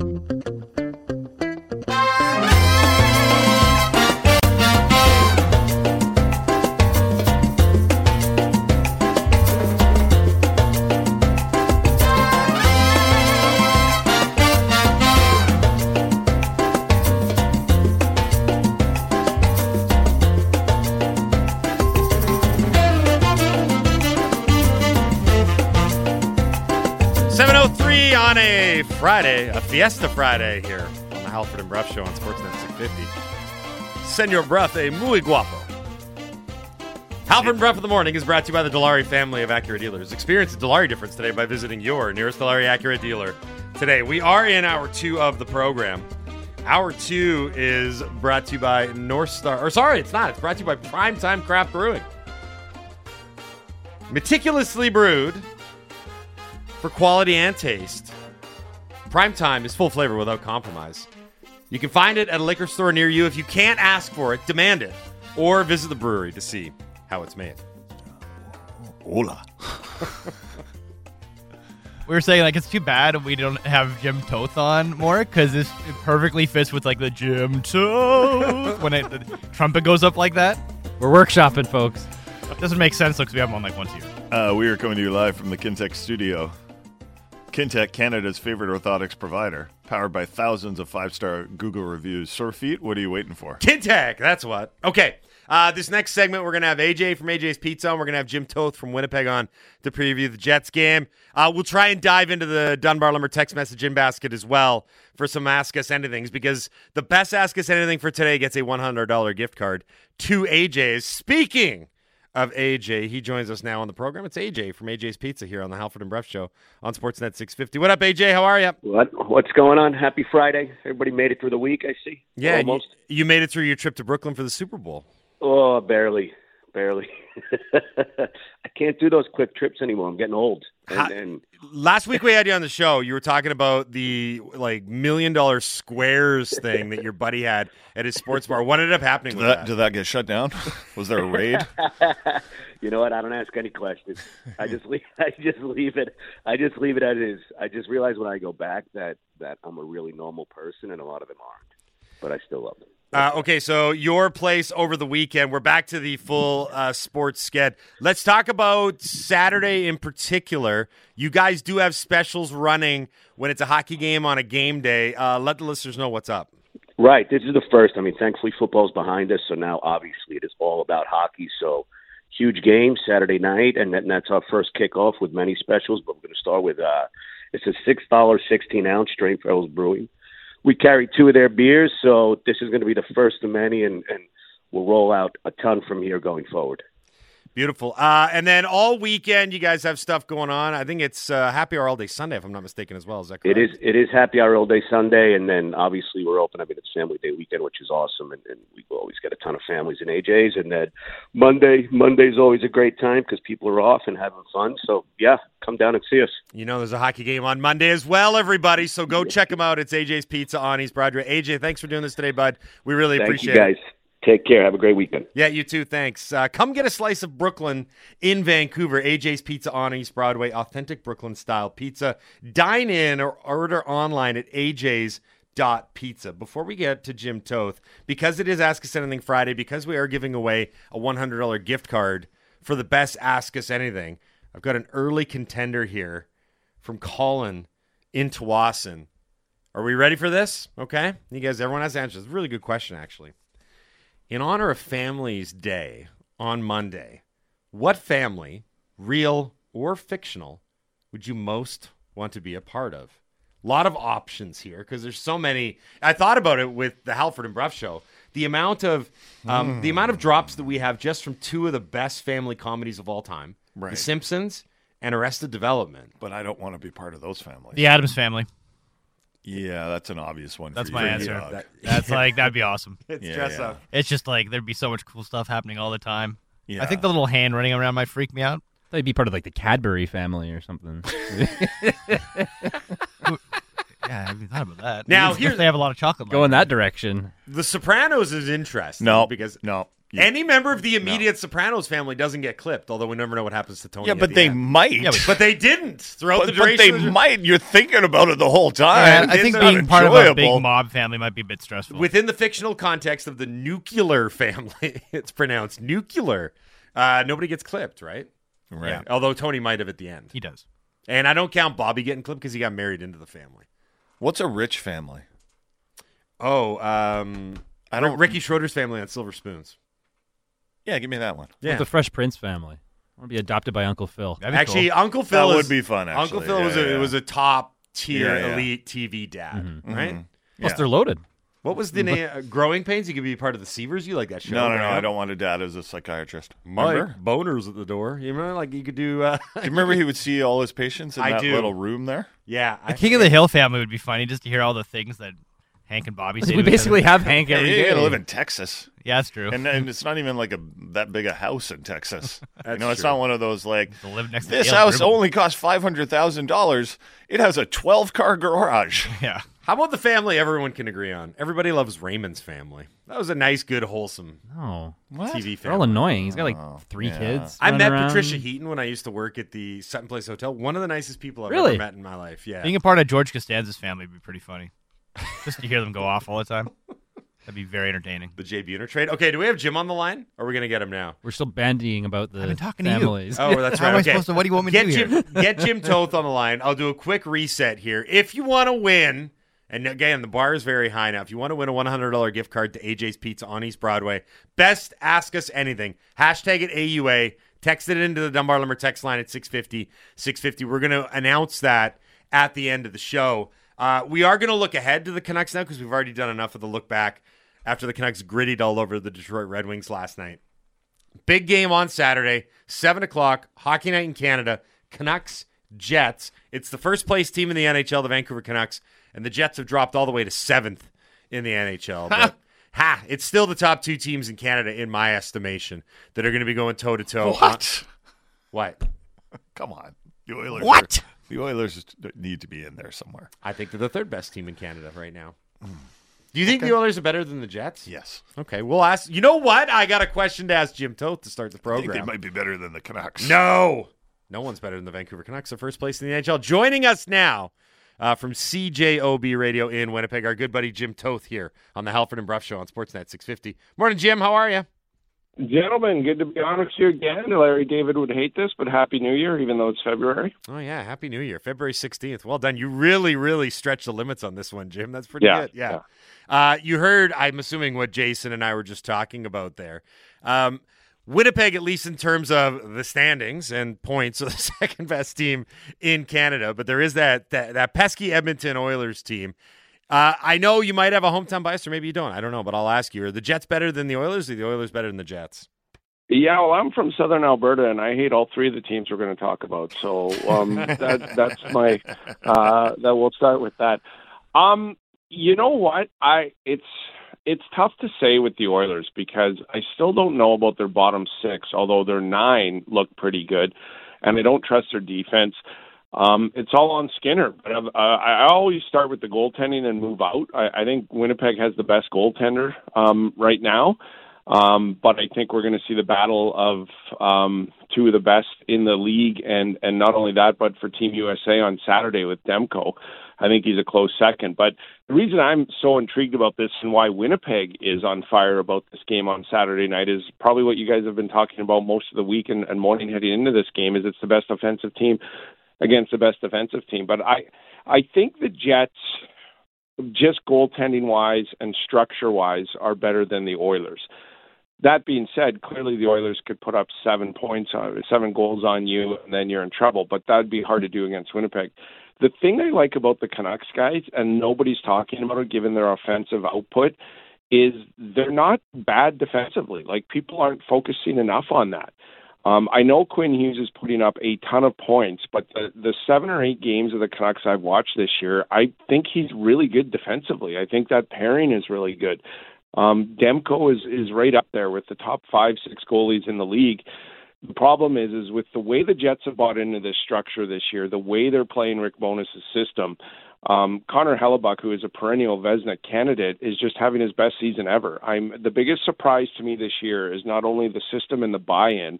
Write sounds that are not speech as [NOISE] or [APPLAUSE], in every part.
Seven Friday, a Fiesta Friday here on the Halford and Bruff Show on Sportsnet 650. Senor Bruff, a muy guapo. Halford and Bruff of the Morning is brought to you by the Dilawri family of Acura dealers. Experience the Dilawri difference today by visiting your nearest Dilawri Acura dealer today. We are in hour two of the program. Hour two is brought to you by North Star. Or sorry, it's not. It's brought to you by Primetime Craft Brewing. Meticulously brewed for quality and taste. Prime Time is full flavor without compromise. You can find it at a liquor store near you. If you can't ask for it, demand it, or visit the brewery to see how it's made. Hola. [LAUGHS] We were saying like it's too bad we don't have Jim Toth on more because this it perfectly fits with like the Jim Toth when it, the trumpet goes up like that. We're workshopping, folks. Doesn't make sense though because we have him on like once a year. Uh, we are coming to you live from the Kintec studio. Kintec, Canada's favorite orthotics provider, powered by thousands of five star Google reviews. Sore feet, what are you waiting for? Kintec, that's what. Okay. Uh, this next segment, we're going to have AJ from AJ's Pizza, and we're going to have Jim Toth from Winnipeg on to preview the Jets game. Uh, we'll try and dive into the Dunbar Lumber text message in basket as well for some Ask Us Anythings because the best Ask Us Anything for today gets a $100 gift card to AJ's. Speaking of AJ, he joins us now on the program. It's AJ from AJ's Pizza here on the Halford and Bruff Show on Sportsnet 650. What up, AJ? How are you? What what's going on? Happy Friday! Everybody made it through the week. I see. Yeah, and you, almost. you made it through your trip to Brooklyn for the Super Bowl. Oh, barely, barely. [LAUGHS] I can't do those quick trips anymore. I'm getting old. And, How- and Last week we had you on the show. You were talking about the like million dollar squares thing that your buddy had at his sports bar. What ended up happening Did with that, that? did that get shut down? [LAUGHS] Was there a raid? [LAUGHS] you know what? I don't ask any questions. I just leave. I just leave it. I just leave it as it is. I just realize when I go back that that I'm a really normal person, and a lot of them aren't. But I still love them. Uh, okay, so your place over the weekend. We're back to the full uh, sports sked. Let's talk about Saturday in particular. You guys do have specials running when it's a hockey game on a game day. Uh, let the listeners know what's up. Right. This is the first. I mean, thankfully, football's behind us, so now obviously it is all about hockey. So, huge game Saturday night, and, that, and that's our first kickoff with many specials. But we're going to start with uh, it's a six dollar sixteen ounce Strange Fellows Brewing. We carry two of their beers, so this is going to be the first of many, and, and we'll roll out a ton from here going forward. Beautiful. Uh, and then all weekend, you guys have stuff going on. I think it's uh, Happy Hour all day Sunday, if I'm not mistaken, as well. Is that correct? It is it is happy hour all day Sunday, and then obviously we're open. I mean, it's Family Day weekend, which is awesome, and, and we always get a ton of families in AJ's. And then Monday, Monday's always a great time because people are off and having fun. So yeah, come down and see us. You know, there's a hockey game on Monday as well, everybody. So go check them out. It's AJ's Pizza on East Broadway. AJ, thanks for doing this today, bud. We really Thank appreciate you it. Take care. Have a great weekend. Yeah, you too. Thanks. Uh, come get a slice of Brooklyn in Vancouver. AJ's Pizza on East Broadway. Authentic Brooklyn style pizza. Dine in or order online at AJ's dot pizza. Before we get to Jim Toth, because it is Ask Us Anything Friday, because we are giving away a $100 gift card for the best Ask Us Anything, I've got an early contender here from Colin in Tsawwassen. Are we ready for this? Okay. You guys, everyone has answers. Really good question, actually. In honor of Families Day on Monday, what family, real or fictional, would you most want to be a part of? A lot of options here because there's so many. I thought about it with the Halford and Bruff show. The amount of um, the amount of drops that we have just from two of the best family comedies of all time, The Simpsons and Arrested Development. but I don't want to be part of those families. The Addams family. Yeah, that's an obvious one. That's for my you, answer. Doug. That- [LAUGHS] That's like that'd be awesome. [LAUGHS] It's Yeah, dress yeah. up. It's just like there'd be so much cool stuff happening all the time. Yeah. I think the little hand running around might freak me out. They'd be part of like the Cadbury family or something. [LAUGHS] Yeah, I haven't thought about that. Now, If here's- they have a lot of chocolate. Go in that direction. The Sopranos is interesting. no because no Any member of the immediate Sopranos family doesn't get clipped, although we never know what happens to Tony. Yeah, but the they end. might. Yeah, but- But they didn't throughout but, the but they might. You're thinking about it the whole Yeah, time. I think being part of a big mob family might be a bit stressful. within the fictional context of the nuclear family, [LAUGHS] it's pronounced nuclear. Uh, nobody gets clipped, right? Right. Although Tony might have at the end. he does. And I don't count Bobby getting clipped because he got married into the family. What's a rich family? Oh, um, I don't. Ricky Schroder's family on Silver Spoons. Yeah, give me that one. Yeah. The Fresh Prince family. I want to be adopted by Uncle Phil. That'd be Actually, cool. Uncle Phil That is, would be fun, actually. Uncle Phil Yeah, was a yeah. was a top tier Yeah, yeah. elite TV dad, right? Mhm. Plus, Yeah. they're loaded. What was the name? Uh, Growing Pains. You could be part of the Seavers. You like that show? No, no, no. Graham? I don't want a dad as a psychiatrist. Mike boners at the door. You remember, like you could do. Uh, [LAUGHS] Do you remember he would see all his patients in I that do. little room there? yeah, the I- King of the Hill family would be funny just to hear all the things that Hank and Bobby [LAUGHS] say. We basically have Hank Yeah, every you day. gotta live in Texas, Yeah, that's true. and, and it's not even like a that big a house in Texas. [LAUGHS] you know, it's true. not one of those like to live next this Dale house Gribble. only cost five hundred thousand dollars. It has a twelve car garage. [LAUGHS] Yeah. How about the family everyone can agree on? Everybody loves Raymond's family. That was a nice, good, whole,some Oh, TV they're all annoying. He's got like Oh, three yeah. kids. I met around. Patricia Heaton when I used to work at the Sutton Place Hotel. One of the nicest people I've Really? ever met in my life. Yeah. Being a part of George Costanza's family would be pretty funny. Just to hear them go off all the time. That'd be very entertaining. the Jay Buhner trade. Okay, do we have Jim on the line? Or are we going to get him now? We're still bandying about the I've been talking to you. Oh, that's How right. am I okay. supposed to? What do you want me get to do Jim, here? get Jim Toth on the line. I'll do a quick reset here. If you want to win, and again, the bar is very high now. If you want to win a $100 gift card to AJ's Pizza on East Broadway, best ask us anything. Hashtag it AUA. Text it into the Dunbar Lumber text line at 650. 650. We're going to announce that at the end of the show. Uh, we are going to look ahead to the Canucks now because we've already done enough of the look back after the Canucks grittied all over the Detroit Red Wings last night. Big game on Saturday, 7 o'clock, hockey night in Canada. Canucks, Jets. It's the first place team in the NHL, the Vancouver Canucks, and the Jets have dropped all the way to seventh in the NHL. But ha, it's still the top two teams in Canada, in my estimation, that are going to be going toe to toe. What? What? [LAUGHS] Come on, the Oilers. What? are- the Oilers need to be in there somewhere. I think they're the third best team in Canada right now. Do you think the Oilers are better than the Jets? Yes, Okay, we'll ask. You know what? I got a question to ask Jim Toth to start the I think program. they might be better than the Canucks. No. No one's better than the Vancouver Canucks. They're first place in the NHL. Joining us now uh, from CJOB Radio in Winnipeg, our good buddy Jim Toth here on the Halford and Bruff Show on Sportsnet 650. Morning, Jim. How are you? Gentlemen, good to be on with you again. Larry David would hate this, but Happy New Year, even though it's February. Oh, yeah. Happy New Year. February 16th. Well done. You really, really stretched the limits on this one, Jim. That's pretty Yeah, good. Yeah. Uh, you heard, I'm assuming, what Jason and I were just talking about there. Um, Winnipeg, at least in terms of the standings and points, are [LAUGHS] the second best team in Canada. But there is that that, that pesky Edmonton Oilers team. Uh, I know you might have a hometown bias, or maybe you don't. I don't know, but I'll ask you: Are the Jets better than the Oilers? Or are the Oilers better than the Jets? Yeah, well, I'm from Southern Alberta, and I hate all three of the teams we're going to talk about. So um, [LAUGHS] that that's my uh, that we'll start with that. Um, you know what? I it's it's tough to say with the Oilers because I still don't know about their bottom six. Although their nine look pretty good, and I don't trust their defense. Um, it's all on Skinner, but I've, uh, I always start with the goaltending and move out. I, I think Winnipeg has the best goaltender um, right now. Um, but I think we're going to see the battle of um, two of the best in the league, and and not only that, but for Team USA on Saturday with Demko, I think he's a close second. But the reason I'm so intrigued about this and why Winnipeg is on fire about this game on Saturday night is probably what you guys have been talking about most of the week and, and morning heading into this game. Is it's the best offensive team against the best defensive team. But I I think the Jets just goaltending wise and structure wise are better than the Oilers. That being said, clearly the Oilers could put up seven points on seven goals on you, and then you're in trouble. But that'd be hard to do against Winnipeg. The thing I like about the Canucks guys, and nobody's talking about it given their offensive output, is they're not bad defensively. Like people aren't focusing enough on that. Um, I know Quinn Hughes is putting up a ton of points, but the, the seven or eight games of the Canucks I've watched this year, I think he's really good defensively. I think that pairing is really good. Um, Demko is is right up there with the top five, six goalies in the league. The problem is, is with the way the Jets have bought into this structure this year, the way they're playing Rick Bowness' system, Um, Connor Hellebuyck, who is a perennial Vezina candidate, is just having his best season ever. I'm the biggest surprise to me this year is not only the system and the buy-in,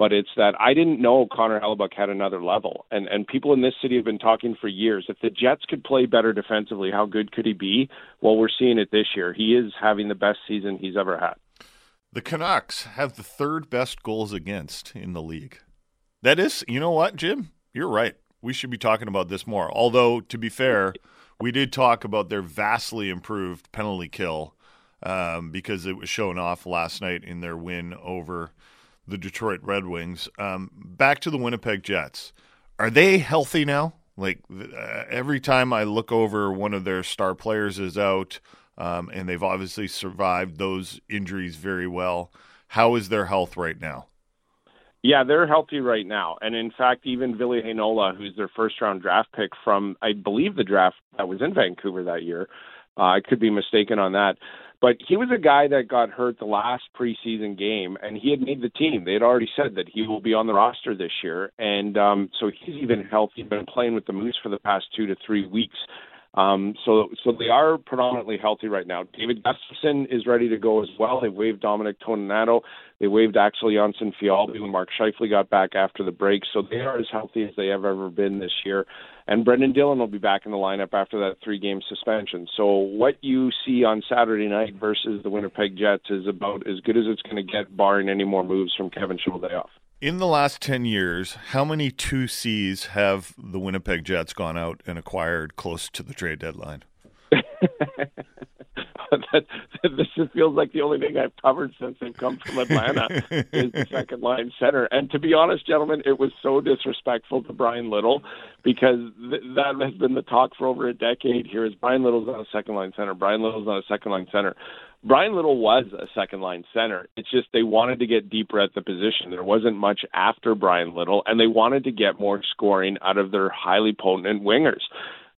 but it's that I didn't know Connor Hellebuyck had another level. And and people in this city have been talking for years. If the Jets could play better defensively, how good could he be? Well, we're seeing it this year. He is having the best season he's ever had. The Canucks have the third best goals against in the league. That is, you know what, Jim? You're right. We should be talking about this more. Although, to be fair, we did talk about their vastly improved penalty kill um, because it was shown off last night in their win over the Detroit Red Wings. Um, back to the Winnipeg Jets. Are they healthy now? Like uh, every time I look over, one of their star players is out, um, and they've obviously survived those injuries very well. How is their health right now? Yeah, they're healthy right now. And in fact, even Ville Heinola, who's their first round draft pick from, I believe, the draft that was in Vancouver that year, uh, I could be mistaken on that. But he was a guy that got hurt the last preseason game, and he had made the team. They had already said that he will be on the roster this year, and um, so he's even healthy. Been playing with the Moose for the past two to three weeks. Um, so, so they are predominantly healthy right now. David Gustafsson is ready to go as well. They waived Dominic Toninato. They waived Axel Jonsson Fjallby when Mark Scheifele got back after the break. So they are as healthy as they have ever been this year. And Brendan Dillon will be back in the lineup after that three game suspension. So what you see on Saturday night versus the Winnipeg Jets is about as good as it's going to get, barring any more moves from Kevin Cheveldayoff. In the last 10 years, how many 2Cs have the Winnipeg Jets gone out and acquired close to the trade deadline? That, this feels like the only thing I've covered since I've come from Atlanta is the [LAUGHS] second line center. And to be honest, gentlemen, it was so disrespectful to Bryan Little because th- that has been the talk for over a decade here. Is Bryan Little's not a second line center? Bryan Little's not a second line center. Bryan Little was a second line center. It's just they wanted to get deeper at the position. There wasn't much after Bryan Little, and they wanted to get more scoring out of their highly potent wingers.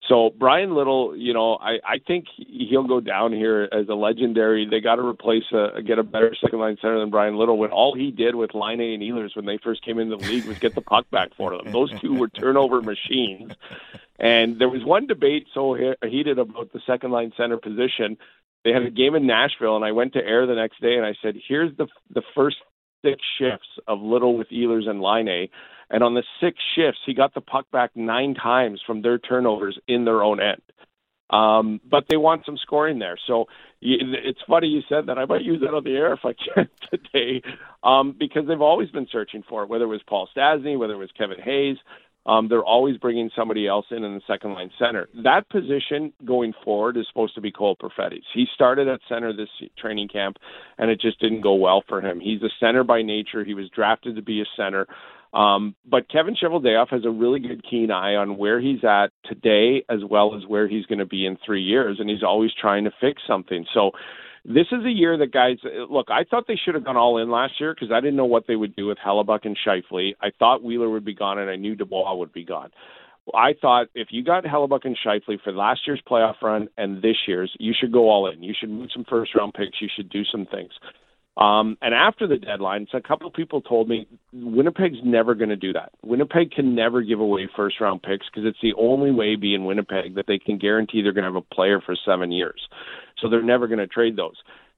So Bryan Little, you know, I, I think he'll go down here as a legendary. They got to replace a get a better second line center than Bryan Little. When all he did with Laine and Ehlers when they first came into the league was get the puck back for them. Those two were turnover machines. And there was one debate so heated about the second line center position. They had a game in Nashville, and I went to air the next day, and I said, "Here's the the first six shifts of Little with Ehlers and Laine." And on the six shifts, he got the puck back nine times from their turnovers in their own end. Um, but they want some scoring there. So it's funny you said that. I might use that on the air if I can [LAUGHS] today, um, because they've always been searching for it. Whether it was Paul Stastny, whether it was Kevin Hayes, um, they're always bringing somebody else in in the second line center. That position going forward is supposed to be Cole Perfetti. He started at center this training camp, and it just didn't go well for him. He's a center by nature. He was drafted to be a center. Um, but Kevin Cheveldayoff has a really good keen eye on where he's at today as well as where he's going to be in three years, and he's always trying to fix something. So this is a year that guys look. I thought they should have gone all in last year because I didn't know what they would do with Hellebuyck and Scheifele. I thought Wheeler would be gone, and I knew Dubois would be gone. I thought if you got Hellebuyck and Scheifele for last year's playoff run and this year's, you should go all in. You should move some first round picks. You should do some things. Um, and after the deadline, so a couple of people told me Winnipeg's never going to do that. Winnipeg can never give away first round picks because it's the only way, being Winnipeg, that they can guarantee they're going to have a player for seven years. So they're never going to trade those.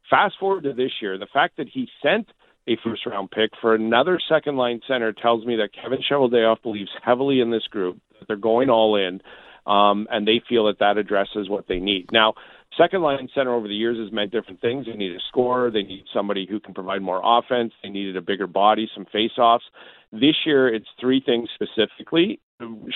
Fast forward to this year, the fact that he sent a first round pick for another second line center tells me that Kevin Cheveldayoff believes heavily in this group, that they're going all in, um, and they feel that that addresses what they need. Now, second line center over the years has meant different things. They need a scorer, they need somebody who can provide more offense, they needed a bigger body, some face offs. This year, it's three things specifically.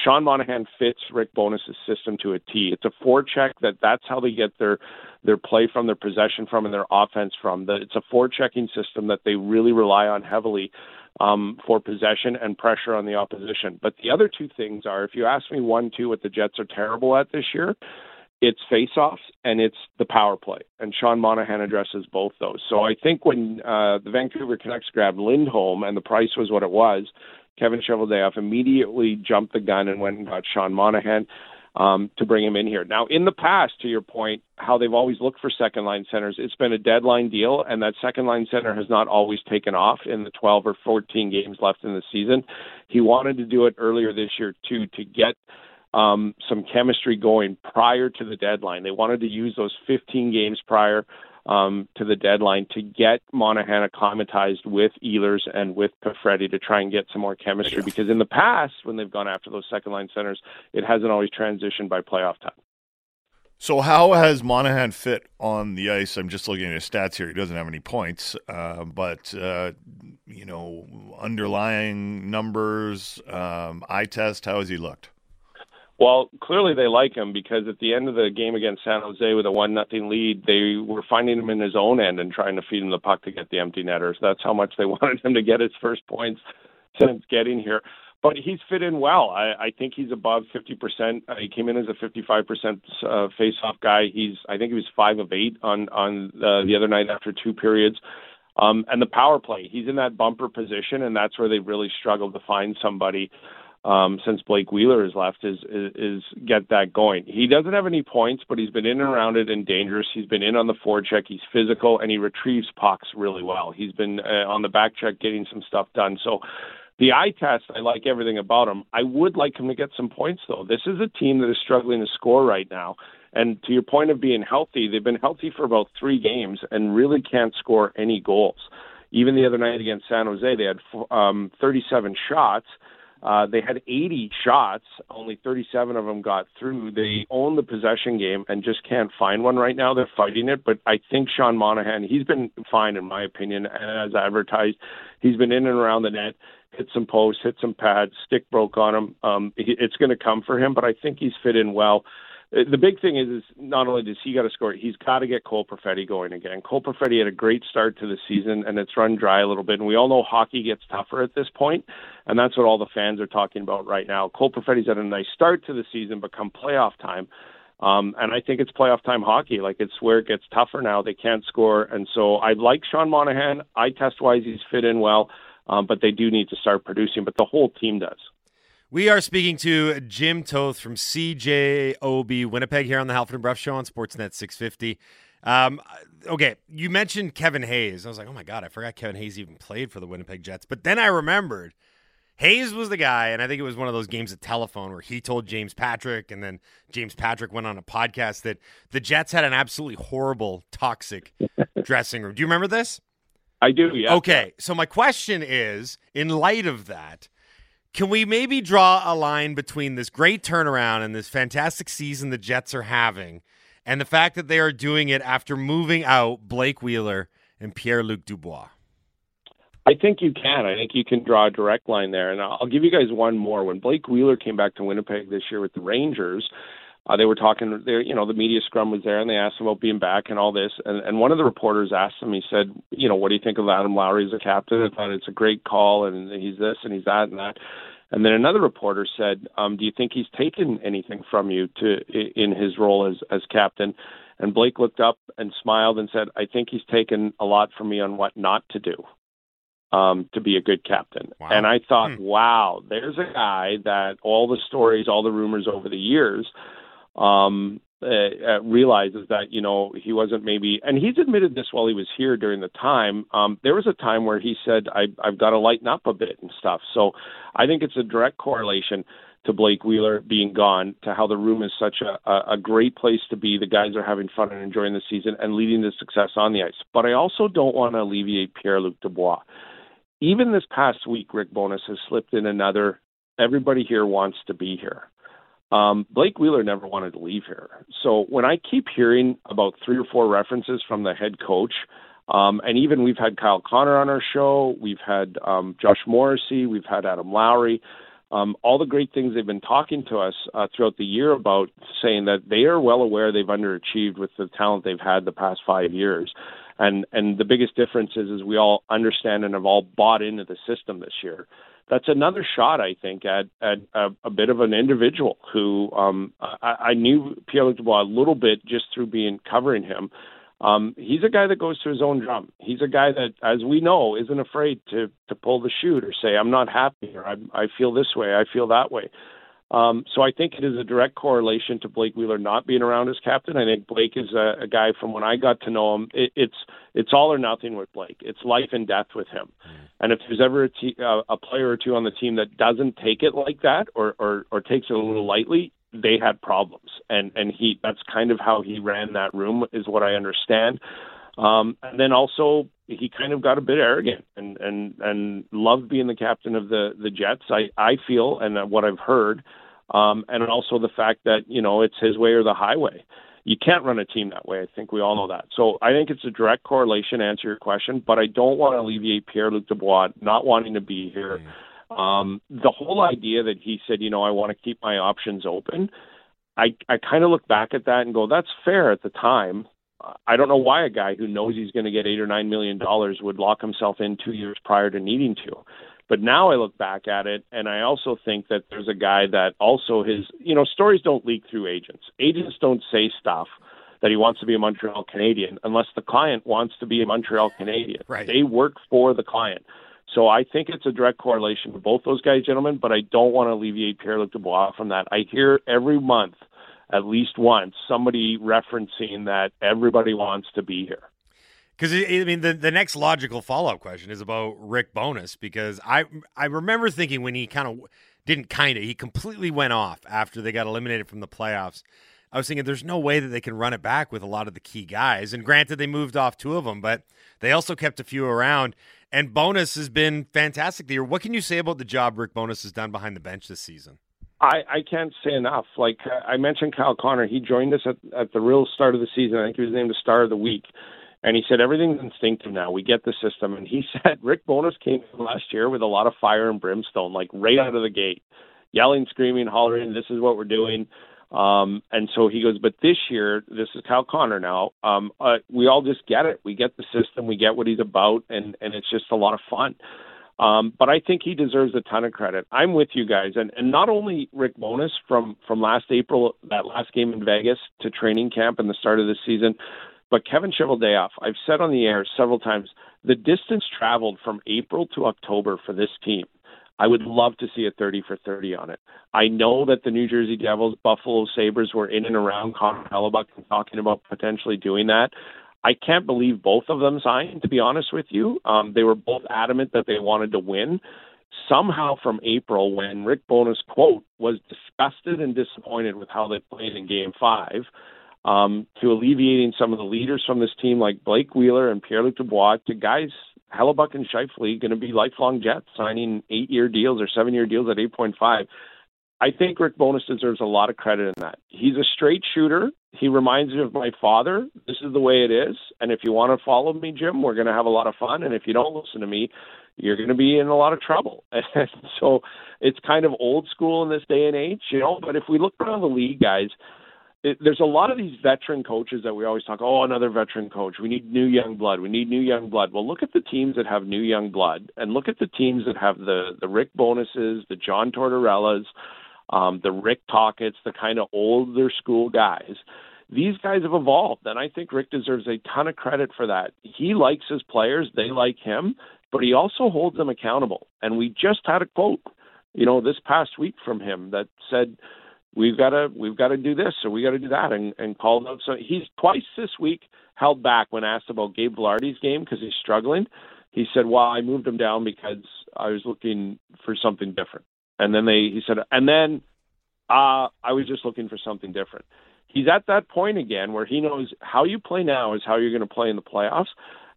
Sean Monahan fits Rick Bowness's system to a T. It's a forecheck that that's how they get their their play from, their possession from, and their offense from. It's a forechecking system that they really rely on heavily um, for possession and pressure on the opposition. But the other two things are, if you ask me one, two, what the Jets are terrible at this year, it's faceoffs and it's the power play. And Sean Monahan addresses both those. So I think when uh, the Vancouver Canucks grabbed Lindholm and the price was what it was, Kevin Cheveldayoff immediately jumped the gun and went and got Sean Monahan um, to bring him in here. Now, in the past, to your point, how they've always looked for second line centers, it's been a deadline deal, and that second line center has not always taken off in the 12 or 14 games left in the season. He wanted to do it earlier this year, too, to get um, some chemistry going prior to the deadline. They wanted to use those 15 games prior um, to the deadline to get Monahan acclimatized with Ehlers and with Perfetti to try and get some more chemistry. Because in the past, when they've gone after those second line centers, it hasn't always transitioned by playoff time. So how has Monahan fit on the ice? I'm just looking at his stats here. He doesn't have any points, uh, but uh, you know, underlying numbers, um, eye test. How has he looked? Well, clearly they like him because at the end of the game against San Jose with a one nothing lead, they were finding him in his own end and trying to feed him the puck to get the empty netters. That's how much they [LAUGHS] wanted him to get his first points since getting here. But he's fit in well. I, I think he's above 50%. Uh, he came in as a 55% uh, face-off guy. He's, I think he was five of eight on on uh, the other night after two periods. Um, and the power play, he's in that bumper position, and that's where they really struggled to find somebody um, since Blake Wheeler has left is, is, is get that going. He doesn't have any points, but he's been in and around it and dangerous. He's been in on the forecheck. He's physical and he retrieves pucks really well. He's been uh, on the back check getting some stuff done. So the eye test, I like everything about him. I would like him to get some points though. This is a team that is struggling to score right now. And to your point of being healthy, they've been healthy for about three games and really can't score any goals. Even the other night against San Jose, they had um, 37 shots uh, they had 80 shots, only 37 of them got through. They own the possession game and just can't find one right now. They're fighting it, but I think Sean Monahan, he's been fine in my opinion, and as advertised. He's been in and around the net, hit some posts, hit some pads, stick broke on him. Um, it's going to come for him, but I think he's fit in well. Uh, the big thing is, is not only does he got to score, he's got to get Cole Perfetti going again. Cole Perfetti had a great start to the season, and it's run dry a little bit. And we all know hockey gets tougher at this point, and that's what all the fans are talking about right now. Cole Perfetti's had a nice start to the season, but come playoff time, um, and I think it's playoff time hockey. Like it's where it gets tougher now. They can't score, and so I like Sean Monahan. I test wise, he's fit in well, um, but they do need to start producing. But the whole team does. We are speaking to Jim Toth from CJOB Winnipeg here on the Halford and Bruff Show on Sportsnet 650. Um, okay, you mentioned Kevin Hayes. I was like, oh my God, I forgot Kevin Hayes even played for the Winnipeg Jets. But then I remembered Hayes was the guy, and I think it was one of those games of telephone where he told James Patrick, and then James Patrick went on a podcast that the Jets had an absolutely horrible, toxic [LAUGHS] dressing room. Do you remember this? I do, yeah. Okay, so my question is in light of that, can we maybe draw a line between this great turnaround and this fantastic season the Jets are having and the fact that they are doing it after moving out Blake Wheeler and Pierre Luc Dubois? I think you can. I think you can draw a direct line there. And I'll give you guys one more. When Blake Wheeler came back to Winnipeg this year with the Rangers, uh, they were talking there you know the media scrum was there and they asked him about being back and all this and and one of the reporters asked him he said you know what do you think of Adam Lowry as a captain I thought it's a great call and he's this and he's that and that and then another reporter said um do you think he's taken anything from you to in his role as as captain and Blake looked up and smiled and said I think he's taken a lot from me on what not to do um, to be a good captain. Wow. And I thought, hmm. wow, there's a guy that all the stories, all the rumors over the years um, uh, uh, realizes that you know he wasn't maybe, and he's admitted this while he was here during the time. Um, there was a time where he said, I, "I've got to lighten up a bit and stuff." So I think it's a direct correlation to Blake Wheeler being gone to how the room is such a, a, a great place to be. The guys are having fun and enjoying the season and leading to success on the ice. But I also don't want to alleviate Pierre Luc Dubois. Even this past week, Rick Bowness has slipped in another. Everybody here wants to be here. Um, Blake Wheeler never wanted to leave here. So when I keep hearing about three or four references from the head coach, um, and even we've had Kyle Connor on our show, we've had um, Josh Morrissey, we've had Adam Lowry, um, all the great things they've been talking to us uh, throughout the year about saying that they are well aware they've underachieved with the talent they've had the past five years. And and the biggest difference is, is we all understand and have all bought into the system this year that's another shot, I think, at at a, a bit of an individual who um, I, I knew Pierre Luc Dubois a little bit just through being covering him. Um, he's a guy that goes to his own drum. He's a guy that, as we know, isn't afraid to to pull the shoot or say, "I'm not happy," or "I I feel this way," "I feel that way." Um, so I think it is a direct correlation to Blake Wheeler not being around as captain. I think Blake is a, a guy from when I got to know him. It, it's it's all or nothing with Blake. It's life and death with him. Mm. And if there's ever a, te- uh, a player or two on the team that doesn't take it like that or, or or takes it a little lightly, they had problems, and and he that's kind of how he ran that room, is what I understand. Um, and then also he kind of got a bit arrogant and and and loved being the captain of the the Jets. I I feel and what I've heard, um, and also the fact that you know it's his way or the highway. You can't run a team that way. I think we all know that. So I think it's a direct correlation. To answer your question, but I don't want to alleviate Pierre Luc Dubois not wanting to be here. Um, the whole idea that he said, you know, I want to keep my options open. I I kind of look back at that and go, that's fair at the time. I don't know why a guy who knows he's going to get eight or nine million dollars would lock himself in two years prior to needing to. But now I look back at it, and I also think that there's a guy that also his, you know, stories don't leak through agents. Agents don't say stuff that he wants to be a Montreal Canadian unless the client wants to be a Montreal Canadian. Right. They work for the client. So I think it's a direct correlation to both those guys, gentlemen, but I don't want to alleviate Pierre Luc Dubois from that. I hear every month – at least once somebody referencing that everybody wants to be here. Because I mean, the, the next logical follow up question is about Rick Bowness because I I remember thinking when he kind of didn't kind of he completely went off after they got eliminated from the playoffs. I was thinking there's no way that they can run it back with a lot of the key guys. And granted, they moved off two of them, but they also kept a few around. And Bowness has been fantastic the year. What can you say about the job Rick Bowness has done behind the bench this season? I, I can't say enough. Like I mentioned, Kyle Connor, he joined us at, at the real start of the season. I think he was named the star of the week. And he said, everything's instinctive now. We get the system. And he [LAUGHS] said, Rick Bowness came in last year with a lot of fire and brimstone, like right out of the gate, yelling, screaming, hollering, this is what we're doing. Um, and so he goes, but this year, this is Kyle Connor now. Um, uh, we all just get it. We get the system. We get what he's about. And, and it's just a lot of fun. Um, but I think he deserves a ton of credit. I'm with you guys, and and not only Rick Bowness from from last April, that last game in Vegas to training camp and the start of the season, but Kevin Cheveldayoff. I've said on the air several times the distance traveled from April to October for this team. I would love to see a 30 for 30 on it. I know that the New Jersey Devils, Buffalo Sabres were in and around Connor Hellebuyck and talking about potentially doing that. I can't believe both of them signed, to be honest with you. Um, they were both adamant that they wanted to win. Somehow from April, when Rick Bowness, quote, was disgusted and disappointed with how they played in game five, um, to alleviating some of the leaders from this team like Blake Wheeler and Pierre Luc Dubois to guys, Hellebuyck and Scheifele, going to be lifelong Jets, signing eight year deals or seven year deals at 8.5. I think Rick Bowness deserves a lot of credit in that. He's a straight shooter. He reminds me of my father. This is the way it is. And if you want to follow me, Jim, we're going to have a lot of fun. And if you don't listen to me, you're going to be in a lot of trouble. [LAUGHS] And so it's kind of old school in this day and age, you know. But if we look around the league, guys, it, there's a lot of these veteran coaches that we always talk. Oh, another veteran coach. We need new young blood. We need new young blood. Well, look at the teams that have new young blood, and look at the teams that have the the Rick Bownesses, the John Tortorellas um, the Rick Tocchet's, the kind of older school guys. These guys have evolved, and I think Rick deserves a ton of credit for that. He likes his players; they like him, but he also holds them accountable. And we just had a quote, you know, this past week from him that said, "We've got to, we've got to do this, or we got to do that," and, and called out. So he's twice this week held back when asked about Gabe Vilardi's game because he's struggling. He said, "Well, I moved him down because I was looking for something different." And then they he said, and then uh, I was just looking for something different. He's at that point again where he knows how you play now is how you're going to play in the playoffs.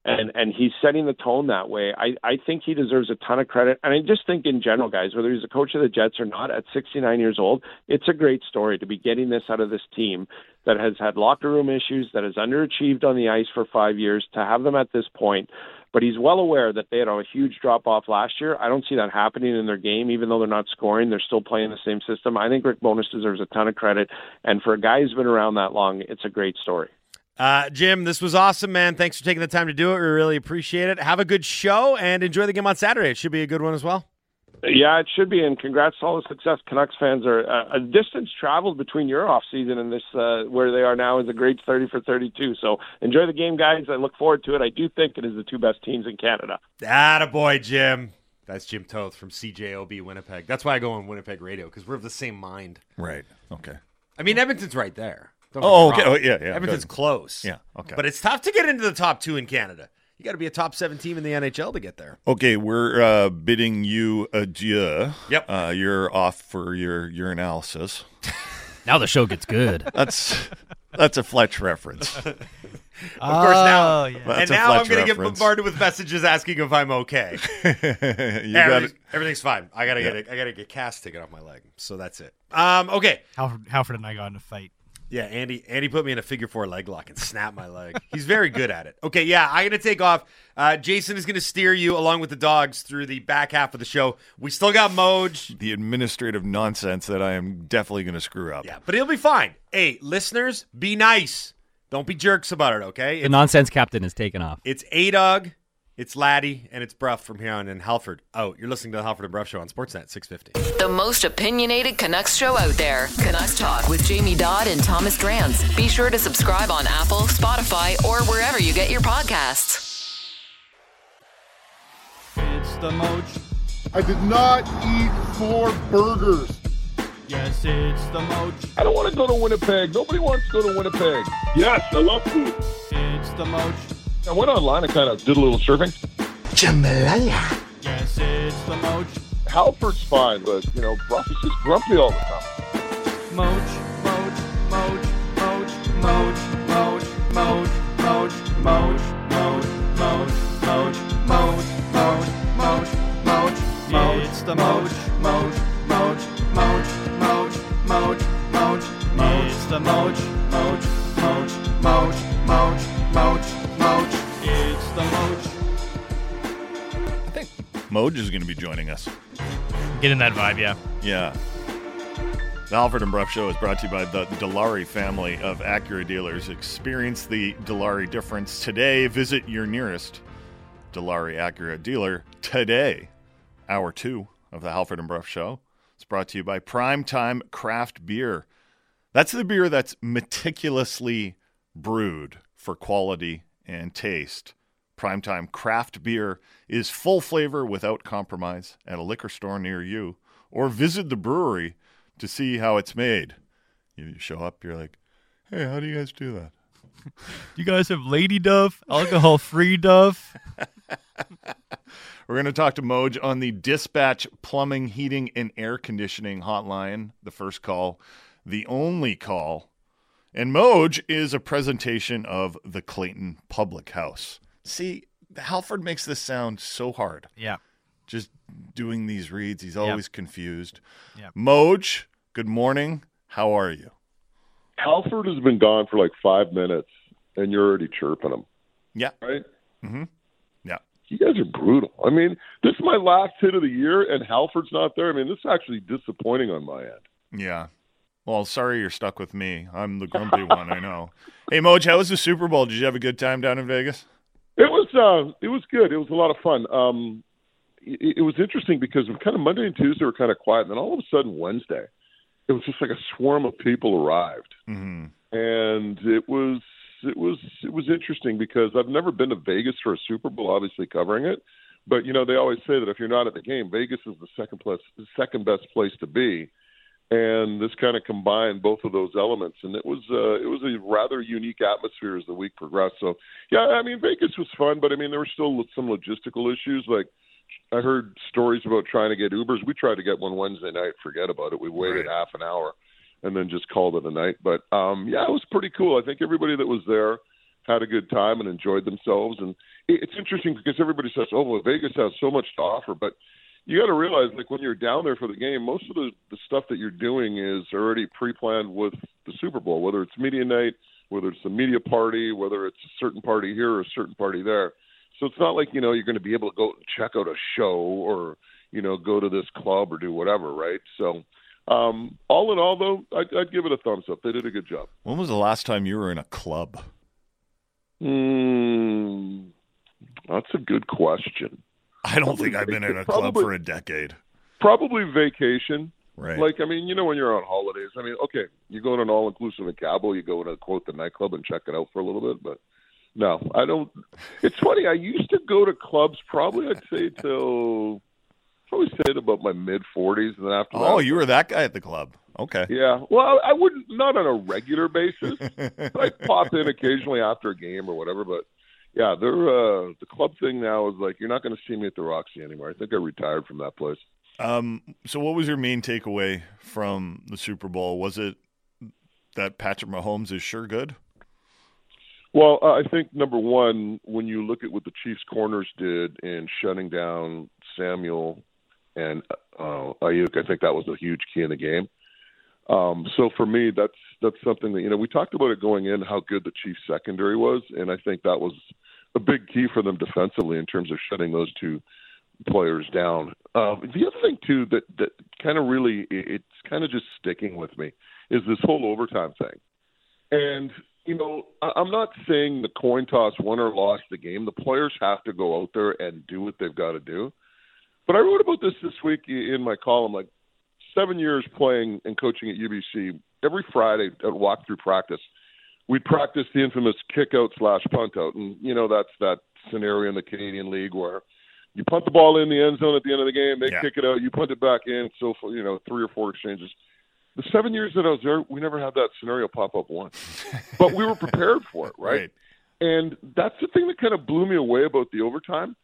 And and he's setting the tone that way. I, I think he deserves a ton of credit. And I just think in general, guys, whether he's a coach of the Jets or not, at 69 years old, it's a great story to be getting this out of this team that has had locker room issues, that has underachieved on the ice for five years, to have them at this point but he's well aware that they had a huge drop off last year. I don't see that happening in their game, even though they're not scoring. They're still playing the same system. I think Rick Bowness deserves a ton of credit. And for a guy who's been around that long, it's a great story. Uh, Jim, this was awesome, man. Thanks for taking the time to do it. We really appreciate it. Have a good show and enjoy the game on Saturday. It should be a good one as well. Yeah, it should be, and congrats to all the success. Canucks fans are uh, a distance traveled between your off season and this, uh, where they are now, is a great thirty for thirty-two. So enjoy the game, guys. I look forward to it. I do think it is the two best teams in Canada. That a boy, Jim. That's Jim Toth from CJOB Winnipeg. That's why I go on Winnipeg Radio because we're of the same mind. Right. Okay. I mean, Edmonton's right there. Don't Oh, okay. Oh, yeah, yeah, Edmonton's close. Yeah, okay. But it's tough to get into the top two in Canada. You got to be a top seven team in the NHL to get there. Okay, we're uh, bidding you adieu. Yep. Uh, you're off for your your analysis. [LAUGHS] Now the show gets good. That's that's a Fletch reference. [LAUGHS] Of course, now Oh, yeah. And now I'm going to get bombarded with messages asking if I'm okay. [LAUGHS] you got Everything's, everything's fine. I gotta get it. I gotta get cast taken off my leg. So that's it. Um. Okay. Halford, Halford and I got in a fight. Yeah. Andy. Andy put me in a figure four leg lock and snapped my leg. He's very good at it. Okay. Yeah. I'm gonna take off. Uh, Jason is gonna steer you along with the dogs through the back half of the show. We still got Moj. The administrative nonsense that I am definitely going to screw up. Yeah, but he'll be fine. Hey, listeners, be nice. Don't be jerks about it. Okay. The nonsense captain is taken off. it's A Dog. It's Laddie and it's Bruff from here on in Halford. Oh, you're listening to the Halford and Bruff show on Sportsnet 650. The most opinionated Canucks show out there. Canucks Talk with Jamie Dodd and Thomas Drance. Be sure to subscribe on Apple, Spotify, or wherever you get your podcasts. It's the Moach. I did not eat four burgers. Yes, it's the Moach. I don't want to go to Winnipeg. Nobody wants to go to Winnipeg. Yes, I love food. It's the Moach. I went online and kind of did a little surfing. Jamalaya. Yes, it's the Moach. Halford's fine, but, you know, Bruff is just grumpy all the time. Moach, Moach, Moach, Moach, Moach, Moach, Moach, Moach, Moach, Moach, Moach, Moach, Moach, Moach, Moach, Moach, Moach. It's the Moach, Moj is going to be joining us. Getting that vibe, yeah. Yeah. The Halford and Bruff Show is brought to you by the Dilawri family of Acura dealers. Experience the Dilawri difference today. Visit your nearest Dilawri Acura dealer today. Hour two of the Halford and Bruff Show is brought to you by Primetime Craft Beer. That's the beer that's meticulously brewed for quality and taste. Primetime Craft Beer is full flavor without compromise at a liquor store near you, or visit the brewery to see how it's made. You show up, you're like, hey, how do you guys do that? [LAUGHS] You guys have Lady Duff, alcohol free Duff. [LAUGHS] We're going to talk to Moj on the Dispatch Plumbing, Heating, and Air Conditioning hotline. The first call, the only call. And Moj is a presentation of the Clayton Public House. See, Halford makes this sound so hard. Yeah. Just doing these reads, he's always confused. Yep. Moj, good morning. How are you? Halford has been gone for like five minutes, and you're already chirping him, Yeah. right? Mm-hmm. Yeah. You guys are brutal. I mean, this is my last hit of the year, and Halford's not there. I mean, this is actually disappointing on my end. Yeah. Well, sorry you're stuck with me. I'm the grumpy one, I know. [LAUGHS] Hey, Moj, how was the Super Bowl? Did you have a good time down in Vegas? It was uh, it was good. It was a lot of fun. Um, it, it was interesting because kind of Monday and Tuesday were kind of quiet, and then all of a sudden Wednesday, it was just like a swarm of people arrived, Mm-hmm. and it was it was it was interesting because I've never been to Vegas for a Super Bowl, obviously covering it, but you know they always say that if you're not at the game, Vegas is the second place, second best place to be. And this kind of combined both of those elements, and it was uh, it was a rather unique atmosphere as the week progressed. So yeah, I mean Vegas was fun, but I mean there were still some logistical issues. Like I heard stories about trying to get Ubers. We tried to get one Wednesday night. Forget about it. We waited Right. half an hour and then just called it a night. But um, yeah, it was pretty cool. I think everybody that was there had a good time and enjoyed themselves. And it's interesting because everybody says, "Oh, well, Vegas has so much to offer," but you got to realize, like when you're down there for the game, most of the the stuff that you're doing is already pre-planned with the Super Bowl. Whether it's media night, whether it's the media party, whether it's a certain party here or a certain party there. So it's not like you know you're going to be able to go check out a show or you know go to this club or do whatever, right? So um, all in all, though, I'd, I'd give it a thumbs up. They did a good job. When was the last time you were in a club? Hmm, that's a good question. I don't think I've been in a club Probably- for a decade. Probably vacation. Right. Like, I mean, you know, when you're on holidays, I mean, okay, you go to an all inclusive in Cabo, you go to quote the nightclub and check it out for a little bit, but no, I don't. It's funny. I used to go to clubs probably, I'd say, [LAUGHS] till probably say to about my mid 40s, and then after oh, that, oh, you were that guy at the club. Okay. Yeah, well, I wouldn't not on a regular basis. [LAUGHS] but I pop in occasionally after a game or whatever. But yeah, they're uh, the club thing now is like you're not going to see me at the Roxy anymore. I think I retired from that place. Um, so what was your main takeaway from the Super Bowl? Was it that Patrick Mahomes is sure good? Well, uh, I think number one, when you look at what the Chiefs corners did in shutting down Samuel and uh, Aiyuk, I think that was a huge key in the game. Um, so for me, that's that's something that you know we talked about it going in how good the Chiefs secondary was, and I think that was a big key for them defensively in terms of shutting those two players down. Um, the other thing too that that kind of really it's kind of just sticking with me is this whole overtime thing, and you know, I'm not saying the coin toss won or lost the game. The players have to go out there and do what they've got to do. But I wrote about this this week in my column. Like seven years playing and coaching at UBC, every Friday at walkthrough practice, we'd practice the infamous kick out slash punt out, and you know that's that scenario in the Canadian League where you punt the ball in the end zone at the end of the game, they Yeah. kick it out, you punt it back in. So for, you know, three or four exchanges. The seven years that I was there, we never had that scenario pop up once, [LAUGHS] but we were prepared for it, right? And that's the thing that kind of blew me away about the overtime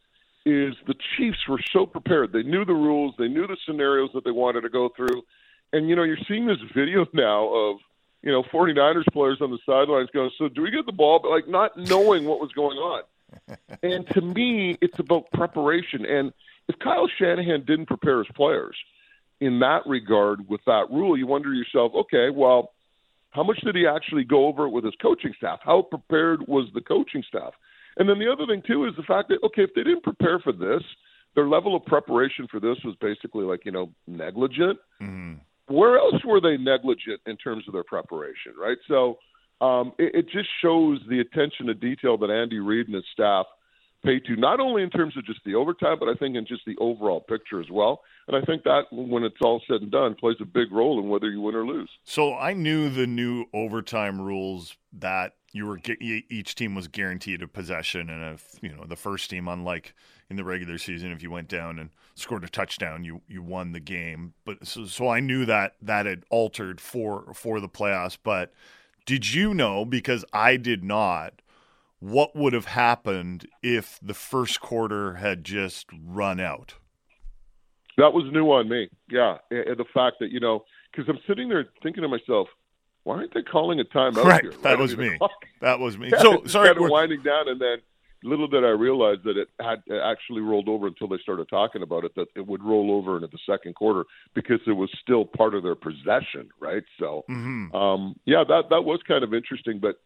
is the Chiefs were so prepared. They knew the rules, they knew the scenarios that they wanted to go through. And you know, you're seeing this video [LAUGHS] now of, you know, 49ers players on the sidelines going, "So do we get the ball?" but like not knowing what was going on. [LAUGHS] and to me, it's about preparation. And if Kyle Shanahan didn't prepare his players in that regard with that rule, you wonder yourself, okay, well, how much did he actually go over it with his coaching staff? How prepared was the coaching staff? And then the other thing too is the fact that okay, if they didn't prepare for this, their level of preparation for this was basically like you know negligent. Mm-hmm. Where else were they negligent in terms of their preparation, right? So um, it, it just shows the attention to detail that Andy Reid and his staff pay to, not only in terms of just the overtime, but I think in just the overall picture as well. And I think that when it's all said and done, plays a big role in whether you win or lose. So I knew the new overtime rules that you were each team was guaranteed a possession, and if you know the first team, unlike in the regular season, if you went down and scored a touchdown, you you won the game. But so, so I knew that that had altered for for the playoffs. But did you know? Because I did not. What would have happened if the first quarter had just run out? That was new on me. Yeah, and the fact that you know, because I'm sitting there thinking to myself, why aren't they calling a timeout Right, here? that I was me. clock- That was me. [LAUGHS] Yeah, So sorry. we're- winding down, and then little did I realize that it had actually rolled over until they started talking about it. That it would roll over into the second quarter because it was still part of their possession, right? So, Mhm. um, yeah, that that was kind of interesting. But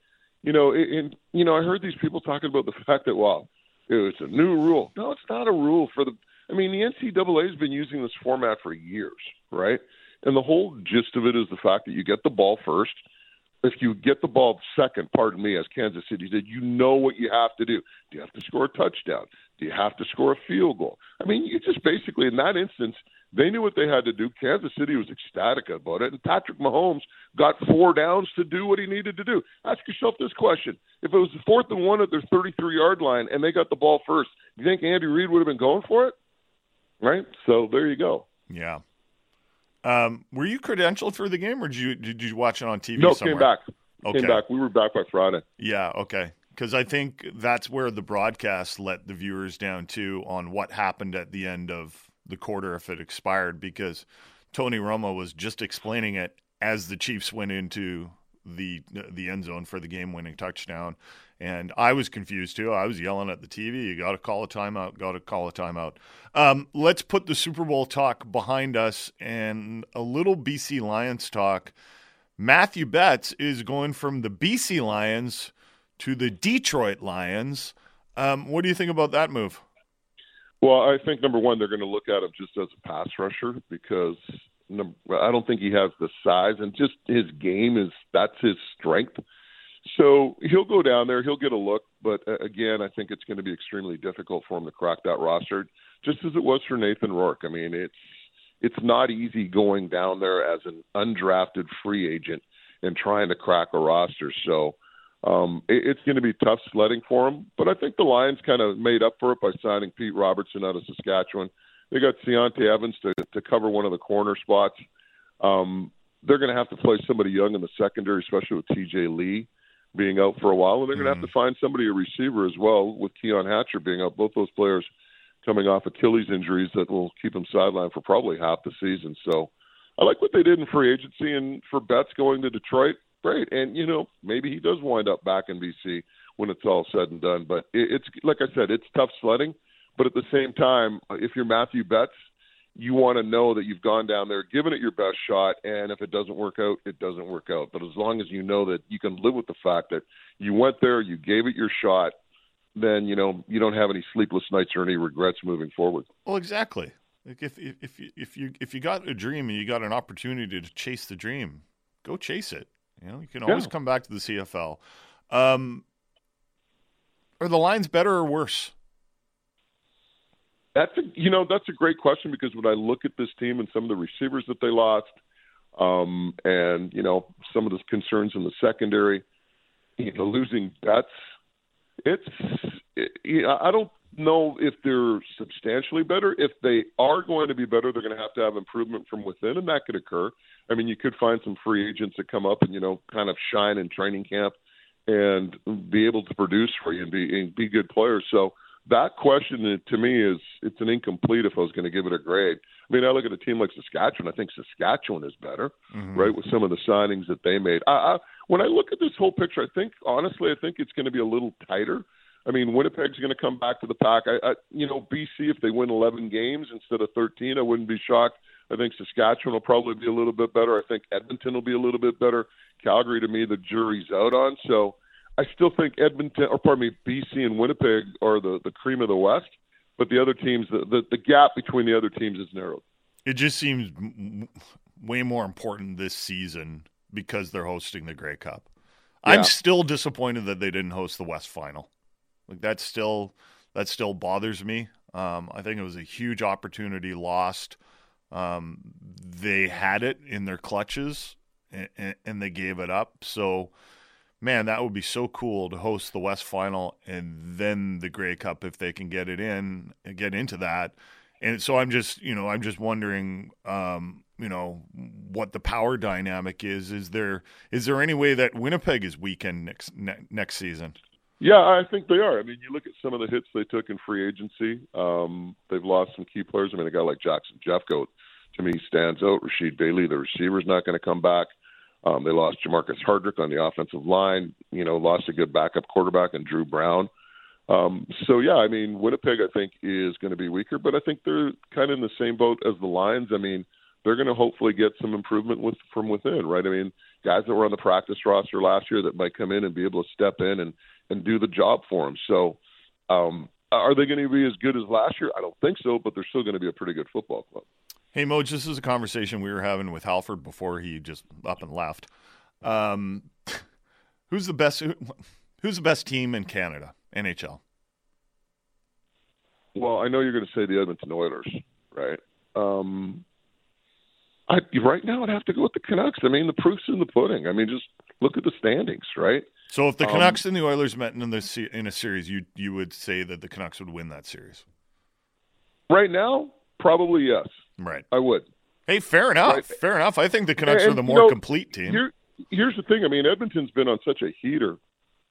you know, in you know, I heard these people talking about the [LAUGHS] fact that well, it's a new rule. No, it's not a rule for the. I mean, the NCAA has been using this format for years, right? And the whole gist of it is the fact that you get the ball first. If you get the ball second, pardon me, as Kansas City did, you know what you have to do. Do you have to score a touchdown? Do you have to score a field goal? I mean, you just basically, in that instance, they knew what they had to do. Kansas City was ecstatic about it, and Patrick Mahomes got four downs to do what he needed to do. Ask yourself this question: If it was the fourth and one at their 33-yard line and they got the ball first, you think Andy Reid would have been going for it? Right. So there you go. Yeah. Um, were you credentialed for the game, or did you did you watch it on TV? No, somewhere? came back. Okay. Came back. We were back by Friday. Yeah. Okay. Because I think that's where the broadcast let the viewers down too on what happened at the end of the quarter if it expired. Because Tony Romo was just explaining it as the Chiefs went into the the end zone for the game winning touchdown, and I was confused too. I was yelling at the TV, "You got to call a timeout! Got to call a timeout!" Um, let's put the Super Bowl talk behind us and a little BC Lions talk. Matthew Betts is going from the BC Lions to the Detroit Lions. Um, what do you think about that move? Well, I think number one, they're going to look at him just as a pass rusher because num- I don't think he has the size and just his game is that's his strength. So he'll go down there, he'll get a look, but uh, again, I think it's going to be extremely difficult for him to crack that roster, just as it was for Nathan Rourke. I mean, it's it's not easy going down there as an undrafted free agent and trying to crack a roster. So um, it, it's going to be tough sledding for him. But I think the Lions kind of made up for it by signing Pete Robertson out of Saskatchewan. They got Deontay Evans to, to cover one of the corner spots. Um, they're going to have to play somebody young in the secondary, especially with T.J. Lee being out for a while, and they're going to have hmm. to find somebody a receiver as well with Keon Hatcher being out. Both those players coming off Achilles injuries that will keep them sidelined for probably half the season. So I like what they did in free agency and for Betts going to Detroit. great. And you know, maybe he does wind up back in BC when it's all said and done. But it, it's like I said, it's tough sledding. But at the same time, if you're Matthew Betts, you want to know that you've gone down there, given it your best shot, and if it doesn't work out, it doesn't work out. But as long as you know that you can live with the fact that you went there, you gave it your shot, then you know you don't have any sleepless nights or any regrets moving forward. Well, exactly. Like if if if you if you if you got a dream and you got an opportunity to chase the dream, go chase it. You know, you can always Yeah. come back to the CFL. Um, are the Lions better or worse? That's a you know that's a great question because when I look at this team and some of the receivers that they lost, um, and you know some of the concerns in the secondary, you know losing Betts, it's it, I don't know if they're substantially better. If they are going to be better, they're going to have to have improvement from within, and that could occur. I mean, you could find some free agents that come up and you know kind of shine in training camp and be able to produce for you and be and be good players. So that question to me is it's an incomplete if I was going to give it a grade. I mean, I look at a team like Saskatchewan. I think Saskatchewan is better, mm-hmm. right, with some of the signings that they made. I, I, when I look at this whole picture, I think honestly, I think it's going to be a little tighter. I mean, Winnipeg's going to come back to the pack. I, I, you know, BC if they win 11 games instead of 13, I wouldn't be shocked. I think Saskatchewan will probably be a little bit better. I think Edmonton will be a little bit better. Calgary, to me, the jury's out on. So I still think Edmonton, or pardon me, BC and Winnipeg are the, the cream of the West. But the other teams, the, the, the gap between the other teams is narrowed. It just seems way more important this season because they're hosting the Grey Cup. Yeah. I'm still disappointed that they didn't host the West Final. Like that still that still bothers me. Um, I think it was a huge opportunity lost. Um, they had it in their clutches and, and they gave it up. So, man, that would be so cool to host the West Final and then the Grey Cup if they can get it in, get into that. And so I'm just, you know, I'm just wondering, um, you know, what the power dynamic is. Is there is there any way that Winnipeg is weakened next ne- next season? Yeah, I think they are. I mean, you look at some of the hits they took in free agency. Um, they've lost some key players. I mean, a guy like Jackson Jeffcoat, to me, stands out. Rasheed Bailey, the receiver, is not going to come back. Um, they lost Jermarcus Hardrick on the offensive line. You know, lost a good backup quarterback and Dru Brown. Um, so yeah, I mean, Winnipeg, I think, is going to be weaker, but I think they're kind of in the same boat as the Lions. I mean, they're going to hopefully get some improvement with from within, right? I mean, guys that were on the practice roster last year that might come in and be able to step in and and do the job for them. So, um, are they going to be as good as last year? I don't think so, but they're still going to be a pretty good football club. Hey, Moj, this is a conversation we were having with Halford before he just up and left. Um, [LAUGHS] who's the best? Who, who's the best team in Canada? NHL. Well, I know you're going to say the Edmonton Oilers, right? Um, I right now I'd have to go with the Canucks. I mean, the proof's in the pudding. I mean, just look at the standings, right? So if the Um, Canucks and the Oilers met in the in a series, you you would say that the Canucks would win that series, Right now, probably yes. Right? I would. Hey, fair enough. Right. Fair enough. I think the Canucks And, are the you more know, complete team. Here, here's the thing. I mean, Edmonton's been on such a heater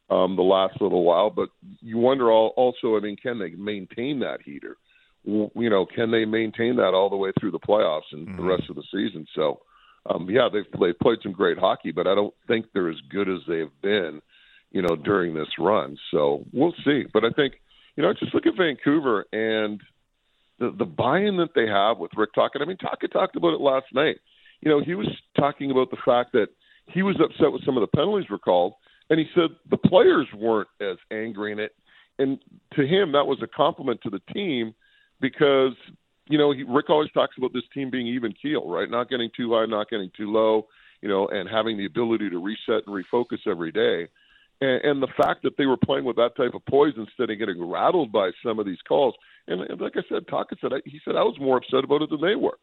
um, the last little while, but you wonder all, also. I mean, can they maintain that heater? W- You know, can they maintain that all the way through the playoffs and the Mhm. rest of the season? So, um, yeah, they've they played some great hockey, but I don't think they're as good as they've been, you know, during this run. So we'll see. But I think, you know, just look at Vancouver and the the buy-in that they have with Rick Tocchet. I mean, Tocchet talked about it last night. You know, he was talking about the fact that he was upset with some of the penalties were called, and he said the players weren't as angry in it. And to him, that was a compliment to the team because you know he, Rick always talks about this team being even keel, right? Not getting too high, not getting too low, you know, and having the ability to reset and refocus every day. And, and the fact that they were playing with that type of poise instead of getting rattled by some of these calls. And, like I said, Tocchet said he said I was more upset about it than they were.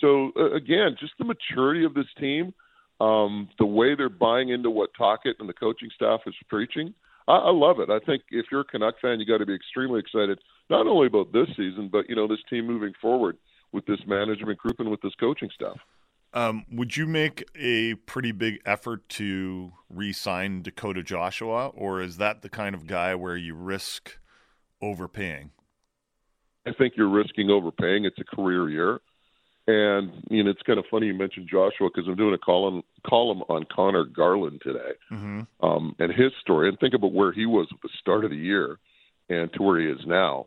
So uh, again, just the maturity of this team, um, the way they're buying into what Tocchet and the coaching staff is preaching. I, I love it. I think if you're a Canuck fan, you got to be extremely excited not only about this season, but you know this team moving forward with this management group and with this coaching staff. Um, would you make a pretty big effort to re-sign Dakota Joshua, or is that the kind of guy where you risk overpaying? I think you're risking overpaying. It's a career year. And you know, it's kind of funny you mentioned Joshua because I'm doing a column column on Conor Garland today, Mm-hmm. um, and his story. And think about where he was at the start of the year, and to where he is now.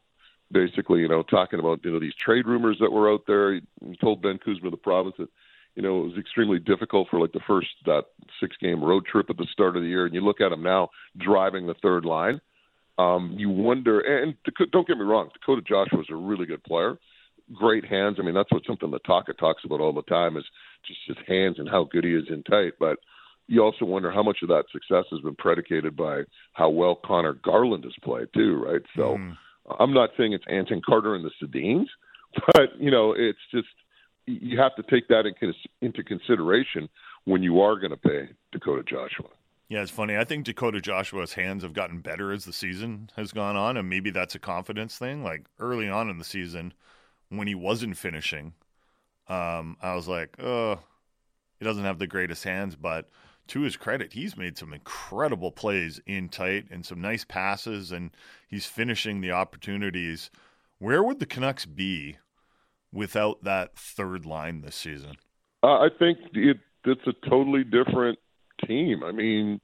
Basically, you know, talking about you know these trade rumors that were out there. He told Ben Kuzma of the province that you know it was extremely difficult for like the first that six game road trip at the start of the year. And you look at him now driving the third line. Um, you wonder, and don't get me wrong, Dakota Joshua is a really good player great hands. I mean, that's what something that Tocchet talks about all the time is just his hands and how good he is in tight. But you also wonder how much of that success has been predicated by how well Conor Garland has played too, right? So Mhm. I'm not saying it's Anson Carter and the Sedins, [LAUGHS] but you know, it's just you have to take that into consideration when you are going to pay Dakota Joshua. Yeah, it's funny. I think Dakota Joshua's hands have gotten better as the season has gone on, and maybe that's a confidence thing. Like early on in the season, when he wasn't finishing, um, I was like, oh, he doesn't have the greatest hands, but to his credit, he's made some incredible plays in tight and some nice passes, and he's finishing the opportunities. Where would the Canucks be without that third line this season? Uh, I think it, it's a totally different team. I mean,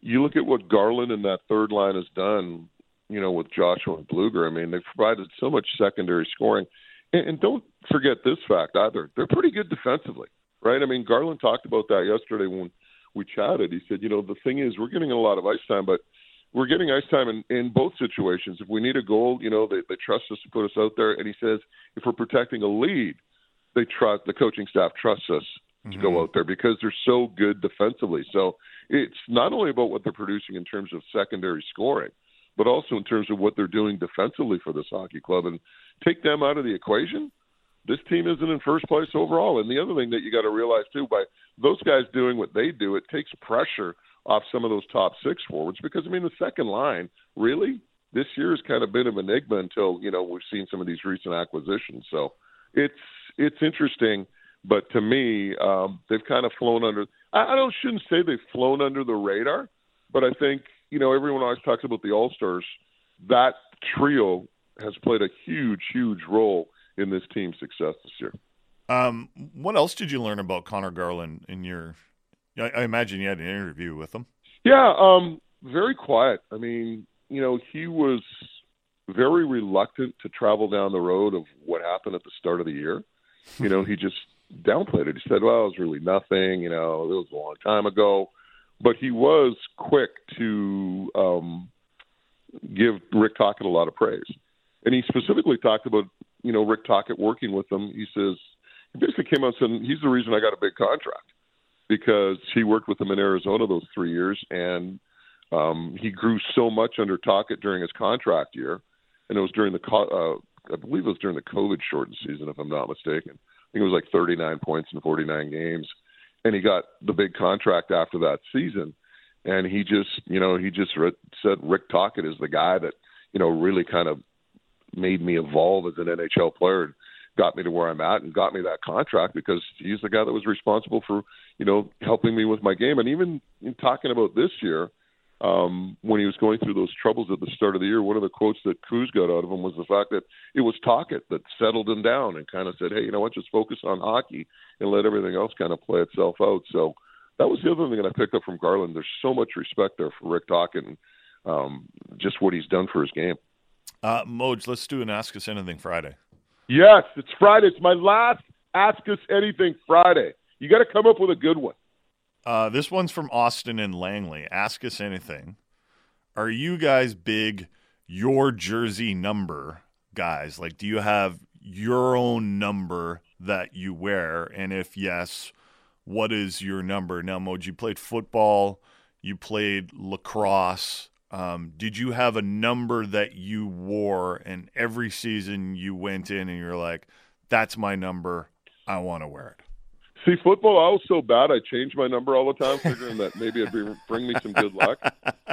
you look at what Garland and that third line has done, you know, with Joshua and Blueger. I mean, they've provided so much secondary scoring. And, and don't forget this fact either. They're pretty good defensively, right? I mean, Garland talked about that yesterday when we chatted. He said, you know, the thing is, we're getting a lot of ice time, but we're getting ice time in, in both situations. If we need a goal, you know, they, they trust us to put us out there. And he says, if we're protecting a lead, they trust the coaching staff trusts us to go mm-hmm. out there because they're so good defensively. So it's not only about what they're producing in terms of secondary scoring, but also in terms of what they're doing defensively for this hockey club. And take them out of the equation, this team isn't in first place overall. And the other thing that you got to realize too, by those guys doing what they do, it takes pressure off some of those top six forwards because I mean the second line really this year has kind of been an enigma until you know we've seen some of these recent acquisitions. So it's it's interesting, but to me um, they've kind of flown under. I, I don't shouldn't say they've flown under the radar, but I think you know everyone always talks about the All Stars. That trio has played a huge huge role in this team's success this year. Um, what else did you learn about Conor Garland in your? I, I imagine you had an interview with him. Yeah, um, very quiet. I mean, you know, he was very reluctant to travel down the road of what happened at the start of the year. You know, he just downplayed it. He said, "Well, it was really nothing. You know, it was a long time ago." But he was quick to um, give Rick Tocchet a lot of praise, and he specifically talked about you know Rick Tocchet working with him. He says he basically came out and said he's the reason I got a big contract because he worked with him in Arizona those three years, and um, he grew so much under Tocchet during his contract year, and it was during the co- uh, I believe it was during the COVID shortened season, if I'm not mistaken. Think it was like 39 points in 49 games, and he got the big contract after that season. And he just, you know, he just re- said Rick Tocchet is the guy that, you know, really kind of made me evolve as an NHL player and got me to where I'm at and got me that contract because he's the guy that was responsible for, you know, helping me with my game. And even in talking about this year, um, when he was going through those troubles at the start of the year, one of the quotes that Cruz got out of him was the fact that it was Tocchet that settled him down and kind of said, "Hey, you know what? Just focus on hockey and let everything else kind of play itself out." So that was the other thing that I picked up from Garland. There's so much respect there for Rick Tocchet and um, just what he's done for his game. Uh, Moj, let's do an Ask Us Anything Friday. Yes, it's Friday. It's my last Ask Us Anything Friday. You got to come up with a good one. Uh, this one's from Austin and Langley. Ask us anything. Are you guys big your jersey number guys? Like, do you have your own number that you wear? And if yes, what is your number? Now, Moj, you played football, you played lacrosse. Um, did you have a number that you wore and every season you went in and you're like, that's my number. I want to wear it? See, football, I was so bad, I changed my number all the time, figuring that maybe it'd be, bring me some good luck. [LAUGHS]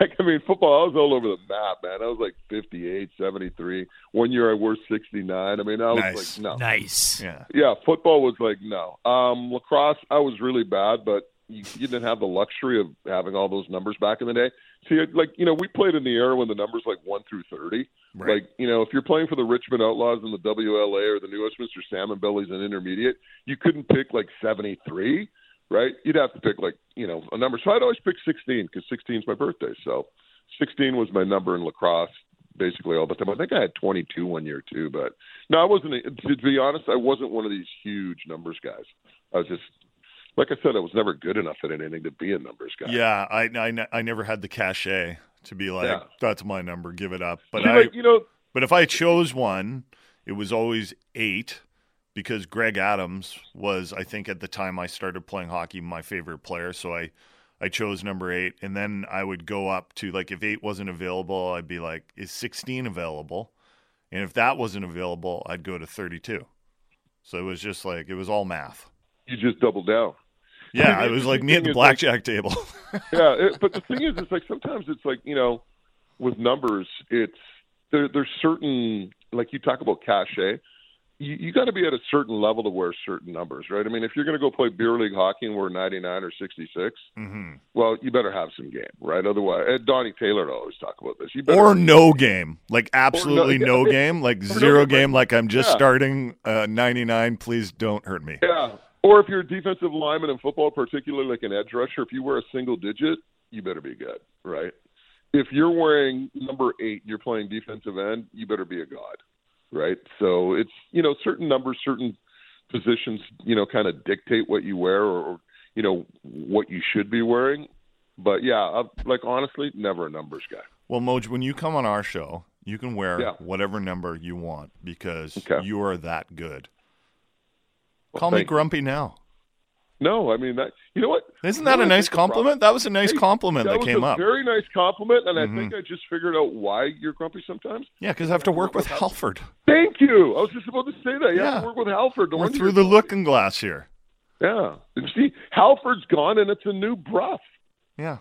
like, I mean, football, I was all over the map, man. I was like 58, 73. One year I wore 69. I mean, I was Nice. like, no. Nice. Yeah. Yeah, football was like, no. Um, lacrosse, I was really bad, but you, you didn't have the luxury of having all those numbers back in the day. See, like you know, we played in the era when the numbers like one through thirty. Right. Like you know, if you're playing for the Richmond Outlaws in the WLA or the New Westminster Salmon Bellies in intermediate, you couldn't pick like seventy three, right? You'd have to pick like you know a number. So I'd always pick sixteen because sixteen is my birthday. So sixteen was my number in lacrosse basically all the time. I think I had 22 one year too, but no, I wasn't. To be honest, I wasn't one of these huge numbers guys. I was just, like I said, I was never good enough at anything to be a numbers guy. Yeah, I, I, I never had the cachet to be like, Yeah. that's my number, give it up. But See, I, like, you know, but if I chose one, it was always eight because Greg Adams was, I think, at the time I started playing hockey, my favorite player. So I, I chose number eight, and then I would go up to like if eight wasn't available, I'd be like, is sixteen available? And if that wasn't available, I'd go to thirty-two. So it was just like it was all math. you just double down. Yeah, it was like me at the is, like- blackjack table. [LAUGHS] yeah, it, but the thing is, it's like sometimes it's like you know, with numbers, it's there. There's certain like you talk about cachet. You, you got to be at a certain level to wear certain numbers, right? I mean, if you're going to go play beer league hockey and wear 99 or 66, hmm well, you better have some game, right? Otherwise, and Donnie Taylor always talk about this. You better, Or no game, like absolutely no- no, game, like no zero game, game, like I'm just Yeah. starting uh, 99. Please don't hurt me. yeah. Or if you're a defensive lineman in football, particularly like an edge rusher, if you wear a single digit, you better be good, right? If you're wearing number eight, you're playing defensive end, you better be a god, right? So it's you know certain numbers, certain positions, you know, kind of dictate what you wear or, you know what you should be wearing. But yeah, i like honestly, never a numbers guy. Well, Moj, when you come on our show, you can wear Yeah. whatever number you want because Okay. you are that good. Well, Call me grumpy now. No, I mean that. You know what? Isn't that a nice think the problem- compliment? That was a nice Hey, compliment that, was came a up. Very nice compliment, and Mhm. I think I just figured out why you're grumpy sometimes. Yeah, because I have to work with Halford. Thank you. I was just about to say that. You Yeah. have to work with Halford. We're through the looking glass here. Yeah. And see, Halford's gone, and it's a new Bruff. Yeah.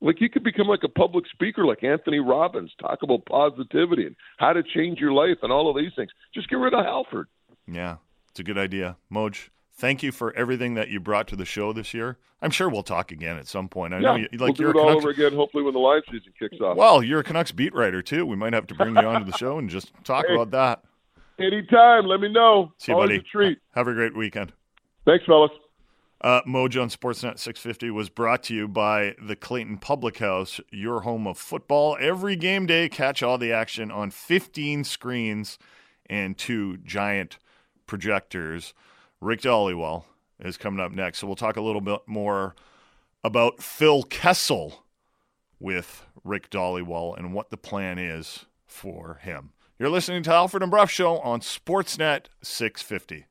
Like you could become like a public speaker, like Anthony Robbins, talk about positivity and how to change your life and all of these things. Just get rid of Halford. Yeah, it's a good idea. Moj, thank you for everything that you brought to the show this year. I'm sure we'll talk again at some point. I know yeah, you, we'll like do you're it all over again. Hopefully, when the live season kicks off. Well, you're a Canucks beat writer too. We might have to bring you onto the show and just talk Hey. about that. Anytime, let me know. See you, Always buddy. a treat. Have a great weekend. Thanks, fellas. Uh, Mojo on Sportsnet 650 was brought to you by the Clayton Public House, your home of football. Every game day, catch all the action on 15 screens and two giant projectors. Rick Dhaliwal is coming up next. So we'll talk a little bit more about Phil Kessel with Rick Dhaliwal and what the plan is for him. You're listening to Halford and Bruff Show on Sportsnet 650.